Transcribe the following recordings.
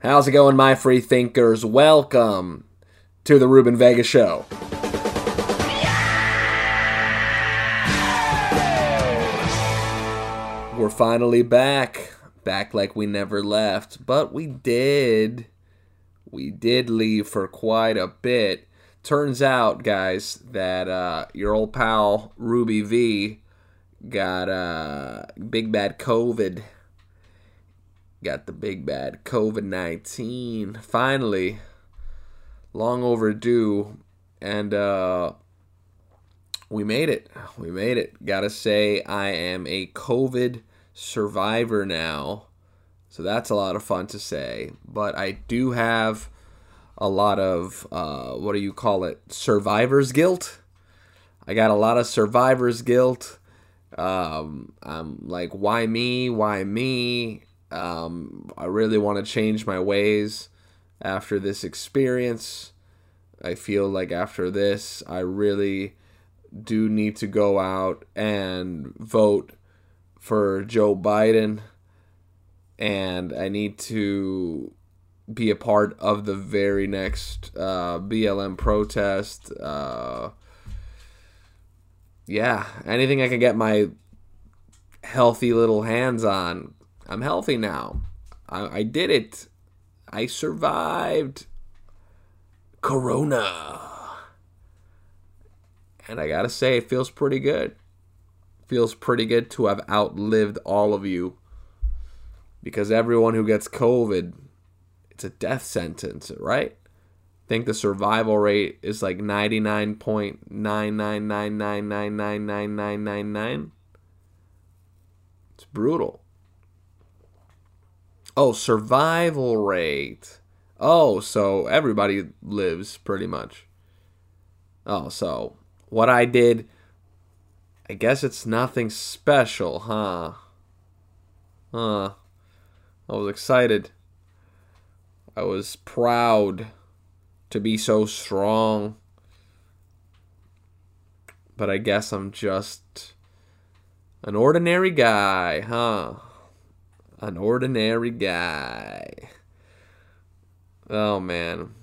How's it going, my free thinkers? Welcome to the Ruben Vega Show. We're finally back. Back like we never left. But we did. We did leave for quite a bit. Turns out, guys, that uh, your old pal Ruby V got uh, big bad COVID. Got the big bad COVID 19. Finally, long overdue. And uh, we made it. We made it. Gotta say, I am a COVID survivor now. So that's a lot of fun to say. But I do have a lot of, uh, what do you call it? Survivor's guilt. I got a lot of survivor's guilt. Um, I'm like, why me? Why me? Um, I really want to change my ways after this experience. I feel like after this, I really do need to go out and vote for Joe Biden. And I need to be a part of the very next uh, BLM protest. Uh, yeah, anything I can get my healthy little hands on. I'm healthy now. I, I did it. I survived Corona. And I gotta say, it feels pretty good. Feels pretty good to have outlived all of you. Because everyone who gets COVID, it's a death sentence, right? I think the survival rate is like 99.999999999. It's brutal. Oh, survival rate. Oh, so everybody lives pretty much. Oh, so what I did, I guess it's nothing special, huh? Huh. I was excited. I was proud to be so strong. But I guess I'm just an ordinary guy, huh? An ordinary guy. Oh man.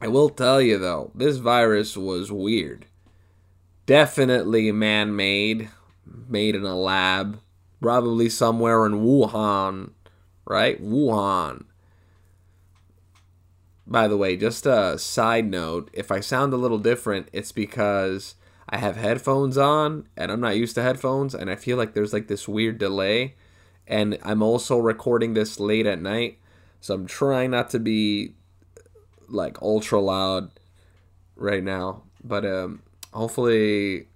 I will tell you though, this virus was weird. Definitely man made, made in a lab, probably somewhere in Wuhan, right? Wuhan. By the way, just a side note if I sound a little different, it's because I have headphones on and I'm not used to headphones and I feel like there's like this weird delay. And I'm also recording this late at night, so I'm trying not to be like ultra loud right now. But um, hopefully,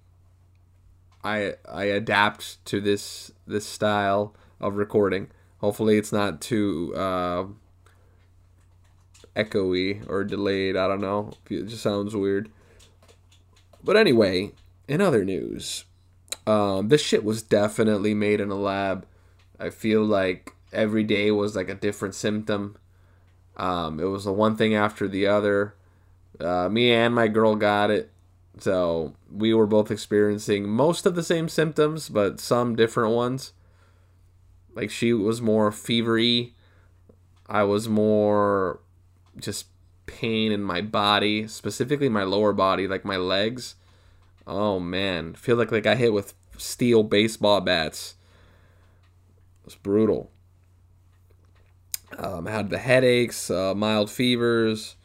I I adapt to this this style of recording. Hopefully, it's not too uh, echoey or delayed. I don't know. It just sounds weird. But anyway, in other news, um, this shit was definitely made in a lab. I feel like every day was like a different symptom. Um, it was the one thing after the other. Uh, me and my girl got it, so we were both experiencing most of the same symptoms, but some different ones. Like she was more fevery. I was more just pain in my body, specifically my lower body, like my legs. Oh man, feel like like I hit with steel baseball bats. Was brutal. Um, had the headaches, uh, mild fevers,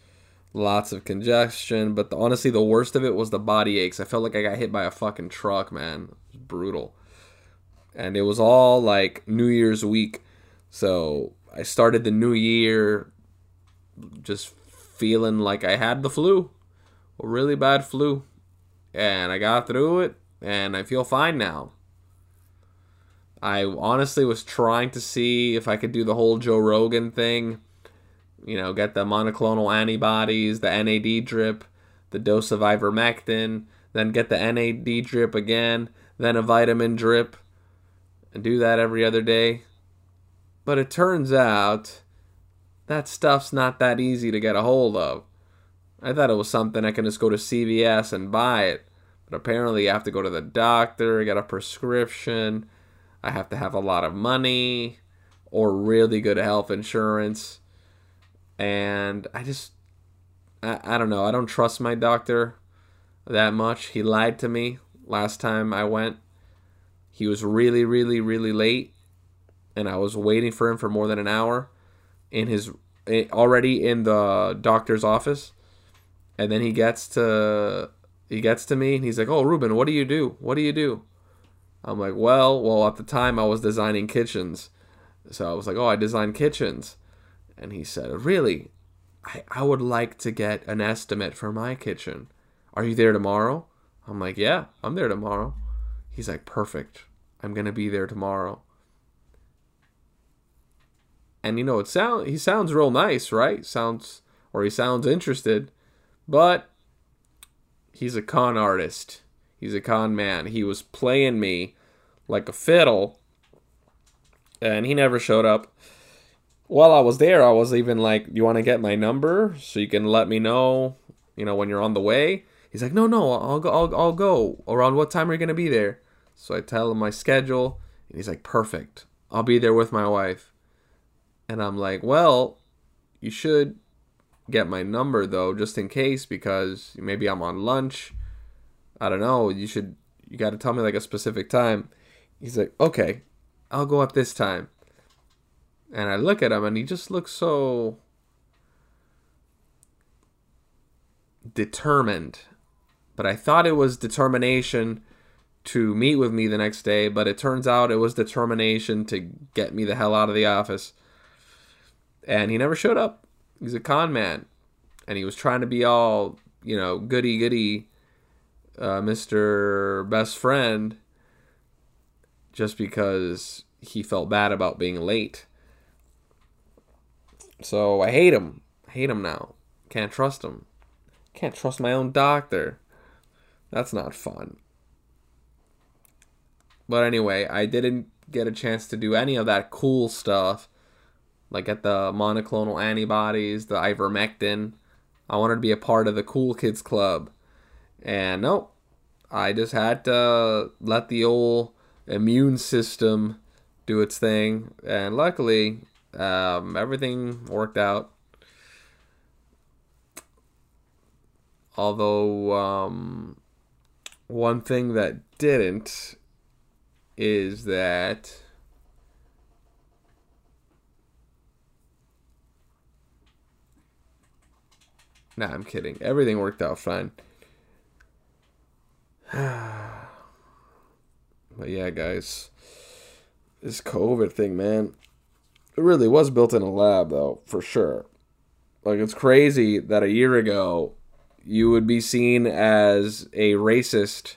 lots of congestion, but the, honestly, the worst of it was the body aches. I felt like I got hit by a fucking truck, man. It was brutal. And it was all like New Year's week. So I started the new year just feeling like I had the flu, a really bad flu. And I got through it, and I feel fine now. I honestly was trying to see if I could do the whole Joe Rogan thing. You know, get the monoclonal antibodies, the NAD drip, the dose of ivermectin, then get the NAD drip again, then a vitamin drip, and do that every other day. But it turns out that stuff's not that easy to get a hold of. I thought it was something I can just go to CVS and buy it. But apparently, you have to go to the doctor, get a prescription. I have to have a lot of money, or really good health insurance. And I just, I, I don't know. I don't trust my doctor that much. He lied to me last time I went. He was really, really, really late, and I was waiting for him for more than an hour in his already in the doctor's office, and then he gets to he gets to me and he's like, "Oh, Ruben, what do you do? What do you do?" I'm like, "Well, well, at the time I was designing kitchens." So I was like, "Oh, I design kitchens." And he said, "Really? I I would like to get an estimate for my kitchen. Are you there tomorrow?" I'm like, "Yeah, I'm there tomorrow." He's like, "Perfect. I'm going to be there tomorrow." And you know, it sound he sounds real nice, right? Sounds or he sounds interested. But he's a con artist. He's a con man. He was playing me like a fiddle, and he never showed up. While I was there, I was even like, "You want to get my number so you can let me know, you know, when you're on the way?" He's like, "No, no, I'll go. I'll, I'll go. Around what time are you gonna be there?" So I tell him my schedule, and he's like, "Perfect. I'll be there with my wife." And I'm like, "Well, you should get my number though, just in case, because maybe I'm on lunch. I don't know. You should. You got to tell me like a specific time. He's like, okay, I'll go up this time. And I look at him, and he just looks so determined. But I thought it was determination to meet with me the next day, but it turns out it was determination to get me the hell out of the office. And he never showed up. He's a con man, and he was trying to be all you know goody goody, uh, Mister Best Friend, just because he felt bad about being late. So I hate him. I hate him now. Can't trust him. Can't trust my own doctor. That's not fun. But anyway, I didn't get a chance to do any of that cool stuff like at the monoclonal antibodies, the ivermectin. I wanted to be a part of the cool kids club. And nope, I just had to let the old immune system do its thing. And luckily, um, everything worked out. Although, um, one thing that didn't is that Nah, I'm kidding. Everything worked out fine. but yeah, guys. This COVID thing, man. It really was built in a lab, though, for sure. Like, it's crazy that a year ago, you would be seen as a racist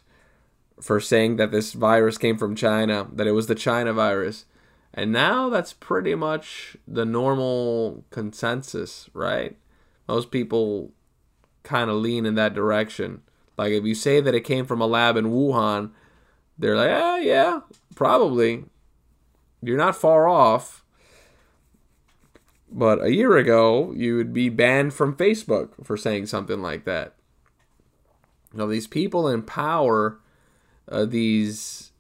for saying that this virus came from China, that it was the China virus. And now that's pretty much the normal consensus, right? most people kind of lean in that direction. Like if you say that it came from a lab in Wuhan, they're like, ah, yeah, probably. You're not far off. But a year ago, you would be banned from Facebook for saying something like that. Now, these people in power, uh, these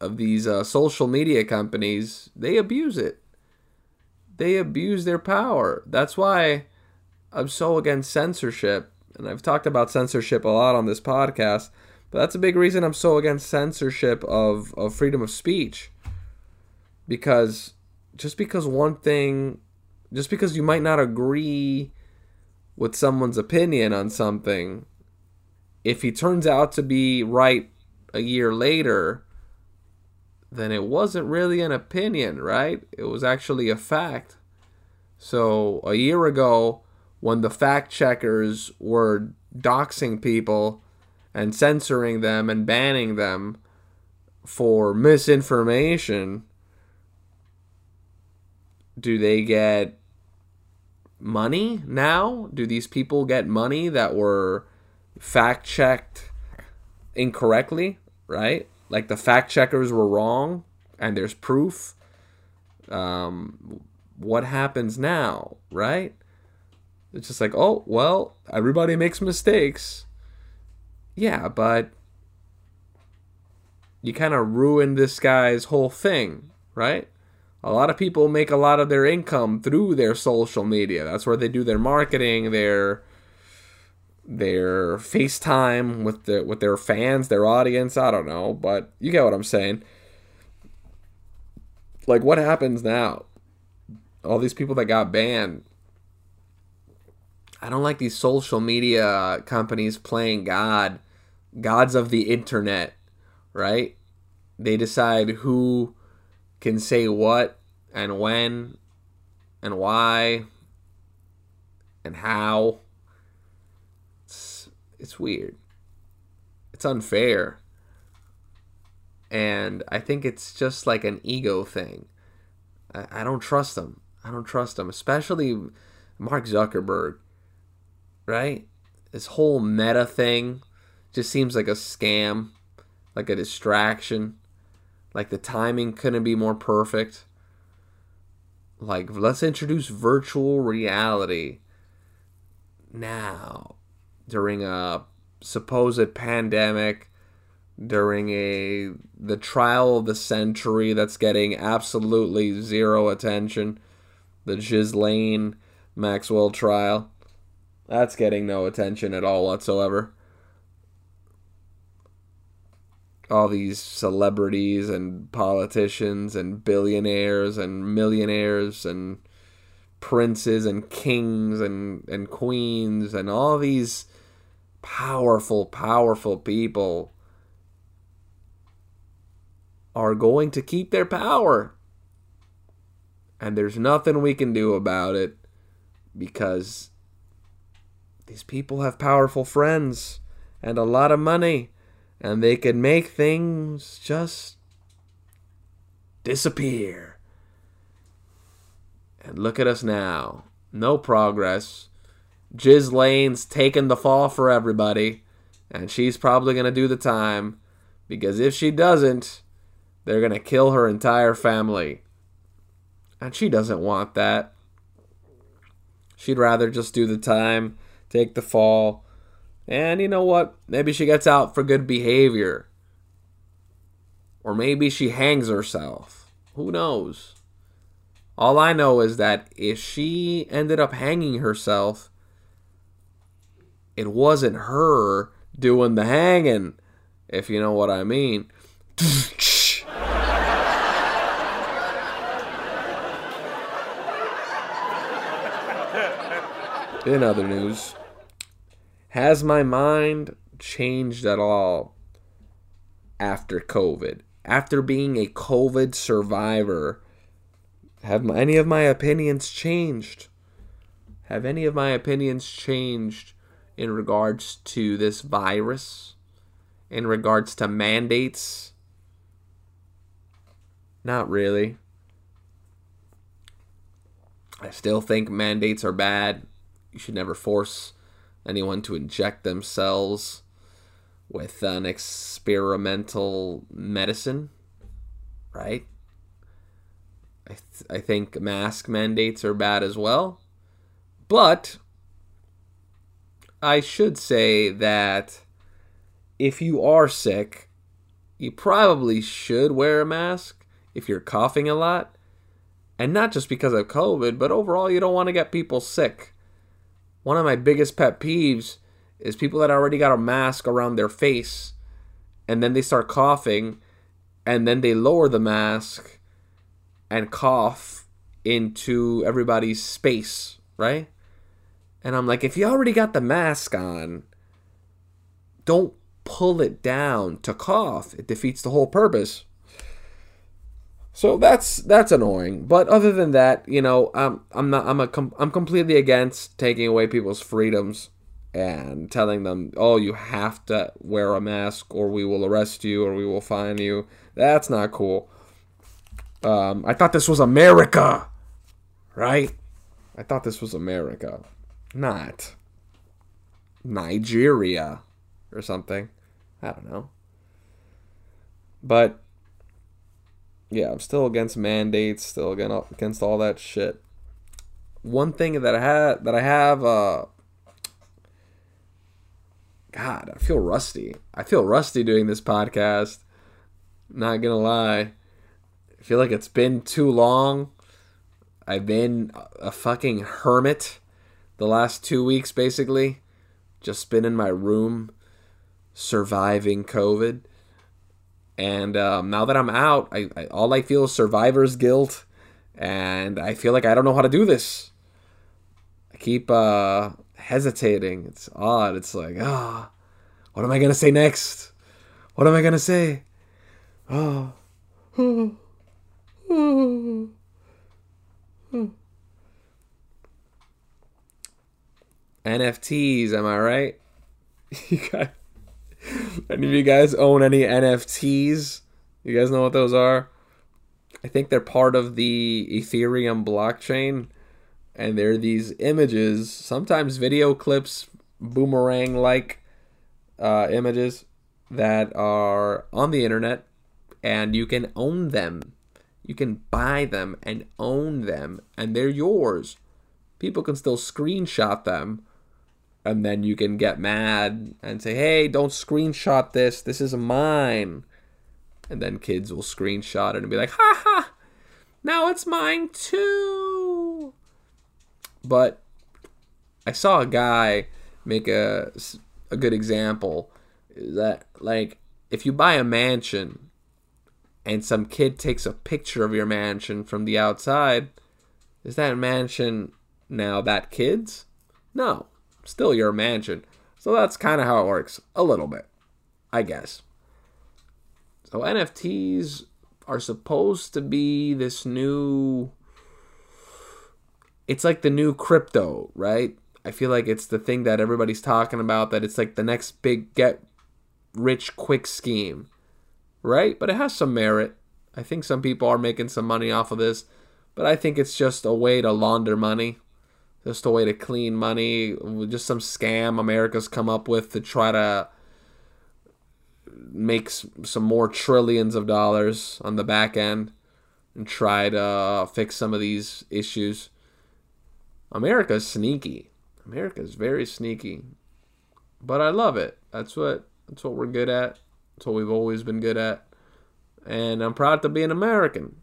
of these uh, social media companies, they abuse it. They abuse their power. That's why I'm so against censorship, and I've talked about censorship a lot on this podcast, but that's a big reason I'm so against censorship of, of freedom of speech. Because just because one thing, just because you might not agree with someone's opinion on something, if he turns out to be right a year later, then it wasn't really an opinion, right? It was actually a fact. So a year ago, when the fact checkers were doxing people and censoring them and banning them for misinformation, do they get money now? Do these people get money that were fact checked incorrectly, right? Like the fact checkers were wrong and there's proof. Um, what happens now, right? It's just like, oh, well, everybody makes mistakes. Yeah, but you kind of ruined this guy's whole thing, right? A lot of people make a lot of their income through their social media. That's where they do their marketing, their their FaceTime with the with their fans, their audience. I don't know, but you get what I'm saying. Like, what happens now? All these people that got banned. I don't like these social media companies playing God, gods of the internet, right? They decide who can say what and when and why and how. It's, it's weird. It's unfair. And I think it's just like an ego thing. I, I don't trust them. I don't trust them, especially Mark Zuckerberg, right? This whole meta thing just seems like a scam, like a distraction. Like the timing couldn't be more perfect. Like, let's introduce virtual reality now during a supposed pandemic, during a the trial of the century that's getting absolutely zero attention, the Ghislaine Maxwell trial. That's getting no attention at all whatsoever. all these celebrities and politicians and billionaires and millionaires and princes and kings and, and queens and all these powerful, powerful people are going to keep their power. And there's nothing we can do about it because these people have powerful friends and a lot of money and they can make things just disappear. And look at us now. No progress. Ghislaine's taking the fall for everybody, and she's probably going to do the time because if she doesn't, they're going to kill her entire family. And she doesn't want that. She'd rather just do the time, take the fall, and you know what? Maybe she gets out for good behavior. Or maybe she hangs herself. Who knows? All I know is that if she ended up hanging herself, it wasn't her doing the hanging, if you know what I mean. In other news, has my mind changed at all after COVID? After being a COVID survivor, have any of my opinions changed? Have any of my opinions changed in regards to this virus? In regards to mandates? Not really. I still think mandates are bad. You should never force anyone to inject themselves with an experimental medicine, right? I, th- I think mask mandates are bad as well. But I should say that if you are sick, you probably should wear a mask if you're coughing a lot. And not just because of COVID, but overall, you don't want to get people sick one of my biggest pet peeves is people that already got a mask around their face and then they start coughing and then they lower the mask and cough into everybody's space, right? And I'm like, if you already got the mask on, don't pull it down to cough. It defeats the whole purpose. So that's that's annoying. But other than that, you know, I'm I'm not I'm a I'm completely against taking away people's freedoms and telling them, "Oh, you have to wear a mask or we will arrest you or we will fine you." That's not cool. Um, I thought this was America, right? I thought this was America, not Nigeria or something. I don't know. But yeah, I'm still against mandates, still against all that shit. One thing that I had that I have uh God, I feel rusty. I feel rusty doing this podcast. Not gonna lie. I feel like it's been too long. I've been a fucking hermit the last two weeks, basically. Just been in my room surviving COVID. And um, now that I'm out, I, I, all I feel is survivor's guilt, and I feel like I don't know how to do this. I keep uh, hesitating. It's odd. It's like, ah, oh, what am I gonna say next? What am I gonna say? Oh, oh, oh. NFTs, am I right? You guys, any of you guys own any NFTs? You guys know what those are? I think they're part of the Ethereum blockchain, and they're these images, sometimes video clips, boomerang like uh, images that are on the internet, and you can own them. You can buy them and own them, and they're yours. People can still screenshot them and then you can get mad and say, "Hey, don't screenshot this. This is mine." And then kids will screenshot it and be like, "Ha ha! Now it's mine too." But I saw a guy make a a good example that like if you buy a mansion and some kid takes a picture of your mansion from the outside, is that mansion now that kid's? No still your mansion. So that's kind of how it works, a little bit, I guess. So NFTs are supposed to be this new. It's like the new crypto, right? I feel like it's the thing that everybody's talking about, that it's like the next big get rich quick scheme, right? But it has some merit. I think some people are making some money off of this, but I think it's just a way to launder money just a way to clean money, just some scam America's come up with to try to make some more trillions of dollars on the back end and try to uh, fix some of these issues. America's sneaky. America's very sneaky. But I love it. That's what that's what we're good at. That's what we've always been good at. And I'm proud to be an American.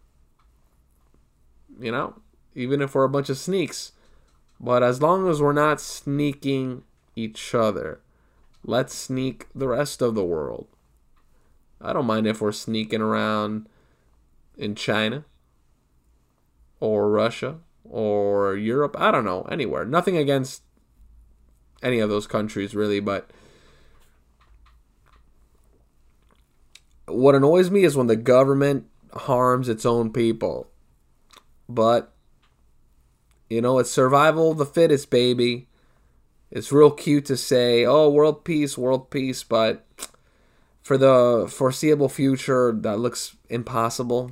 You know, even if we're a bunch of sneaks. But as long as we're not sneaking each other, let's sneak the rest of the world. I don't mind if we're sneaking around in China or Russia or Europe. I don't know, anywhere. Nothing against any of those countries, really, but what annoys me is when the government harms its own people. But you know, it's survival of the fittest, baby. It's real cute to say, oh, world peace, world peace, but for the foreseeable future, that looks impossible.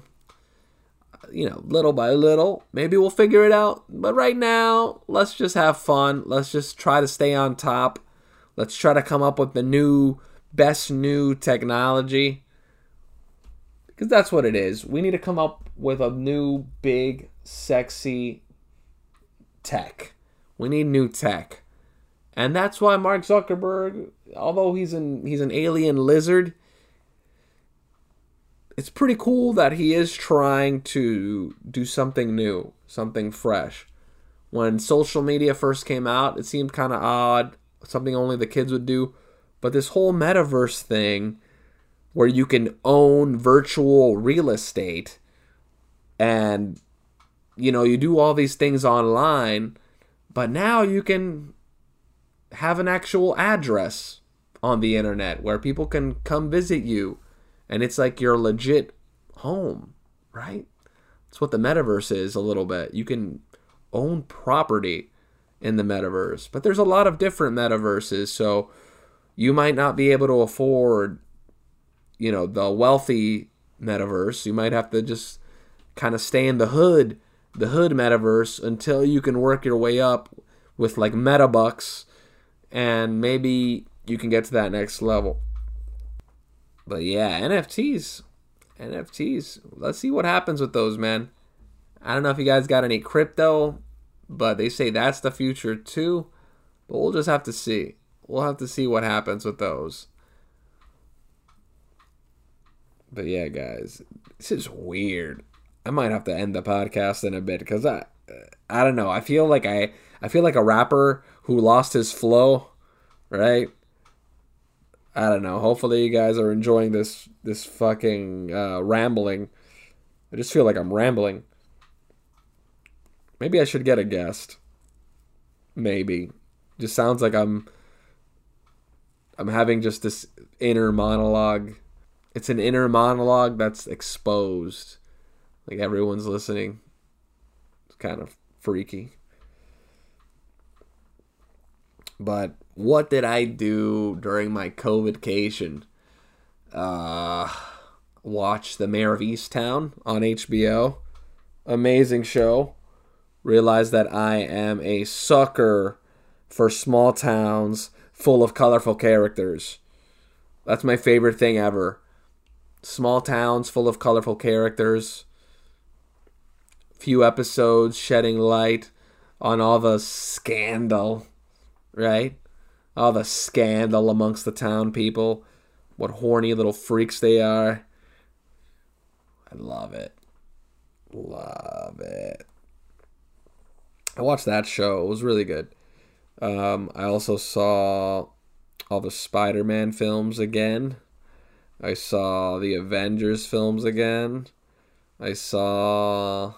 You know, little by little, maybe we'll figure it out. But right now, let's just have fun. Let's just try to stay on top. Let's try to come up with the new, best new technology. Because that's what it is. We need to come up with a new, big, sexy tech. We need new tech. And that's why Mark Zuckerberg, although he's an he's an alien lizard, it's pretty cool that he is trying to do something new, something fresh. When social media first came out, it seemed kind of odd, something only the kids would do. But this whole metaverse thing where you can own virtual real estate and you know, you do all these things online, but now you can have an actual address on the internet where people can come visit you and it's like your legit home, right? That's what the metaverse is a little bit. You can own property in the metaverse, but there's a lot of different metaverses, so you might not be able to afford you know, the wealthy metaverse. You might have to just kind of stay in the hood the hood metaverse until you can work your way up with like metabucks and maybe you can get to that next level. But yeah, NFTs. NFTs. Let's see what happens with those, man. I don't know if you guys got any crypto, but they say that's the future too. But we'll just have to see. We'll have to see what happens with those. But yeah, guys, this is weird. I might have to end the podcast in a bit because I, I don't know. I feel like I, I feel like a rapper who lost his flow, right? I don't know. Hopefully, you guys are enjoying this this fucking uh, rambling. I just feel like I'm rambling. Maybe I should get a guest. Maybe. Just sounds like I'm I'm having just this inner monologue. It's an inner monologue that's exposed. Like everyone's listening. It's kind of freaky. But what did I do during my COVIDcation? Uh, watch The Mare of Easttown on HBO. Amazing show. Realize that I am a sucker for small towns full of colorful characters. That's my favorite thing ever. Small towns full of colorful characters. Few episodes shedding light on all the scandal, right? All the scandal amongst the town people. What horny little freaks they are. I love it. Love it. I watched that show. It was really good. Um, I also saw all the Spider Man films again. I saw the Avengers films again. I saw.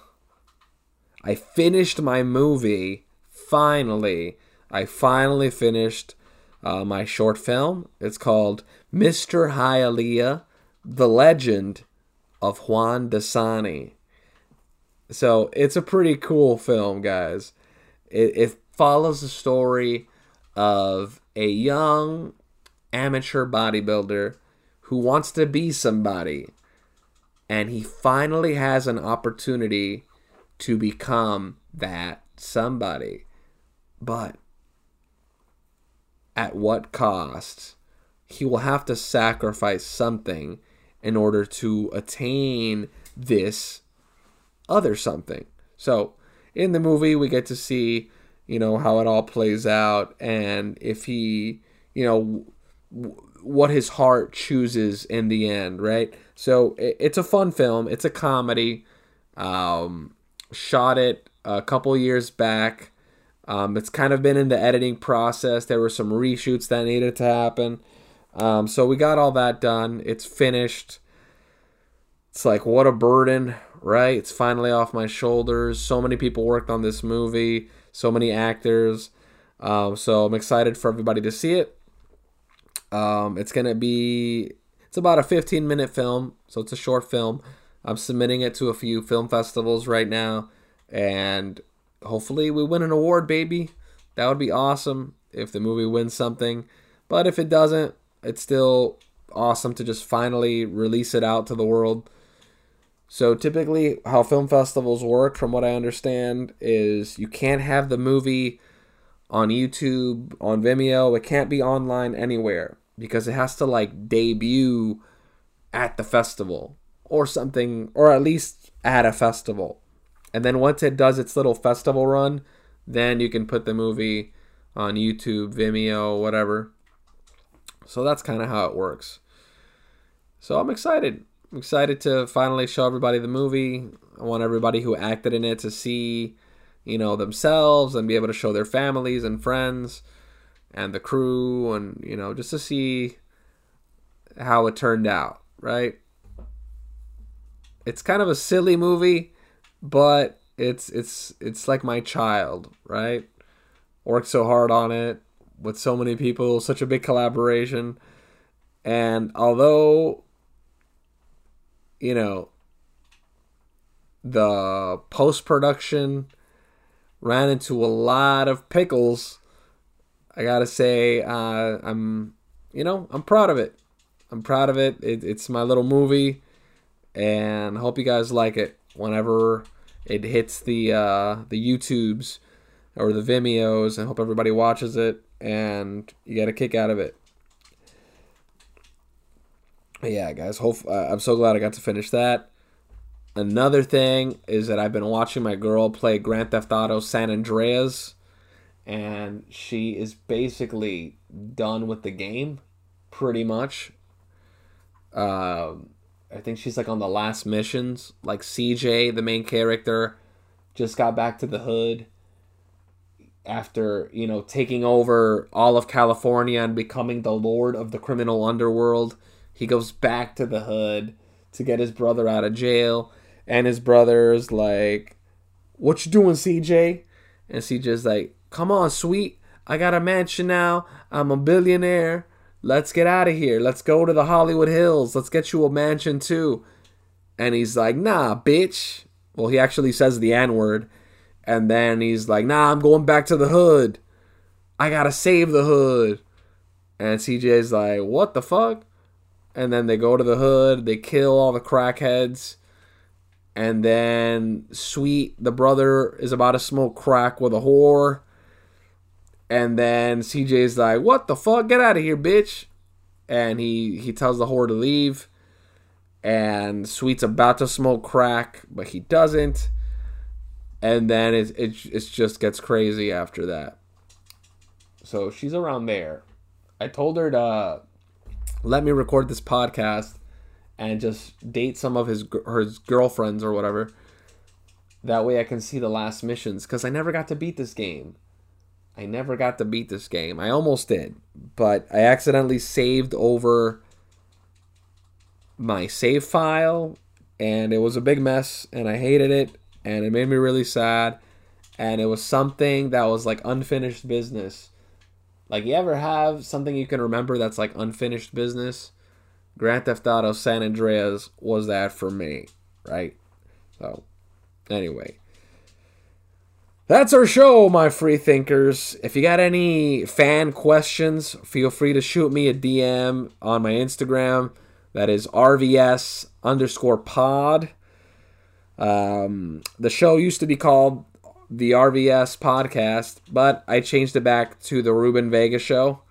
I finished my movie. Finally. I finally finished uh, my short film. It's called Mr. Hialeah The Legend of Juan Dasani. So it's a pretty cool film, guys. It, it follows the story of a young amateur bodybuilder who wants to be somebody and he finally has an opportunity to become that somebody. But at what cost? He will have to sacrifice something in order to attain this other something. So in the movie we get to see you know how it all plays out and if he you know w- what his heart chooses in the end right? So it's a fun film. It's a comedy. Um, shot it a couple years back. Um, it's kind of been in the editing process. There were some reshoots that needed to happen. Um, so we got all that done. It's finished. It's like what a burden right? It's finally off my shoulders. So many people worked on this movie. So many actors. Um, so I'm excited for everybody to see it. Um, it's gonna be it's about a 15 minute film, so it's a short film. I'm submitting it to a few film festivals right now, and hopefully we win an award, baby. That would be awesome if the movie wins something. But if it doesn't, it's still awesome to just finally release it out to the world. So typically, how film festivals work, from what I understand, is you can't have the movie on YouTube, on Vimeo. It can't be online anywhere because it has to like debut at the festival or something, or at least at a festival. And then once it does its little festival run, then you can put the movie on YouTube, Vimeo, whatever. So that's kind of how it works. So I'm excited. I'm excited to finally show everybody the movie. I want everybody who acted in it to see, you know, themselves and be able to show their families and friends and the crew and, you know, just to see how it turned out, right? It's kind of a silly movie, but it's it's it's like my child, right? Worked so hard on it with so many people, such a big collaboration. And although you know, the post production ran into a lot of pickles. I gotta say, uh, I'm, you know, I'm proud of it. I'm proud of it. it. It's my little movie, and hope you guys like it. Whenever it hits the uh, the YouTubes or the Vimeos, I hope everybody watches it and you get a kick out of it yeah, guys. Hope uh, I'm so glad I got to finish that. Another thing is that I've been watching my girl play Grand Theft Auto San Andreas, and she is basically done with the game, pretty much. Um, I think she's like on the last missions. Like CJ, the main character, just got back to the hood after, you know, taking over all of California and becoming the lord of the criminal underworld. He goes back to the hood to get his brother out of jail. And his brother's like, What you doing, CJ? And CJ's like, Come on, sweet. I got a mansion now. I'm a billionaire. Let's get out of here. Let's go to the Hollywood Hills. Let's get you a mansion too. And he's like, Nah, bitch. Well, he actually says the N word. And then he's like, Nah, I'm going back to the hood. I gotta save the hood. And CJ's like, What the fuck? And then they go to the hood. They kill all the crackheads. And then Sweet, the brother, is about to smoke crack with a whore. And then CJ's like, "What the fuck? Get out of here, bitch!" And he he tells the whore to leave. And Sweet's about to smoke crack, but he doesn't. And then it it it just gets crazy after that. So she's around there. I told her to let me record this podcast and just date some of his her girlfriends or whatever. That way I can see the last missions because I never got to beat this game. I never got to beat this game. I almost did, but I accidentally saved over my save file and it was a big mess and I hated it and it made me really sad and it was something that was like unfinished business. Like you ever have something you can remember that's like unfinished business? Grand Theft Auto San Andreas was that for me, right? So, anyway, that's our show, my free thinkers. If you got any fan questions, feel free to shoot me a DM on my Instagram. That is RVS underscore pod. Um, the show used to be called the RVS podcast, but I changed it back to the Ruben Vega show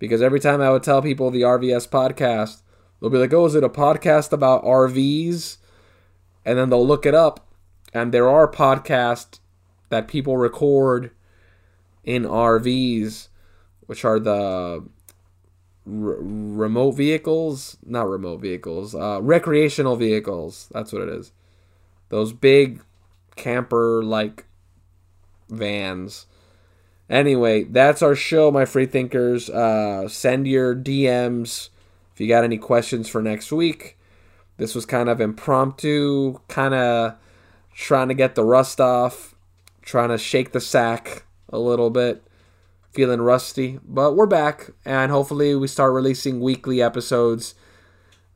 because every time I would tell people the RVS podcast, they'll be like, "Oh, is it a podcast about RVs?" And then they'll look it up, and there are podcasts that people record in RVs, which are the remote vehicles, not remote vehicles, uh, recreational vehicles. That's what it is. Those big camper like vans. Anyway, that's our show, my free thinkers. Uh, send your DMs if you got any questions for next week. This was kind of impromptu, kind of trying to get the rust off trying to shake the sack a little bit, feeling rusty. But we're back, and hopefully we start releasing weekly episodes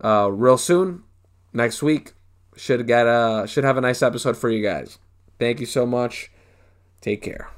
uh, real soon. Next week should get a should have a nice episode for you guys. Thank you so much. Take care.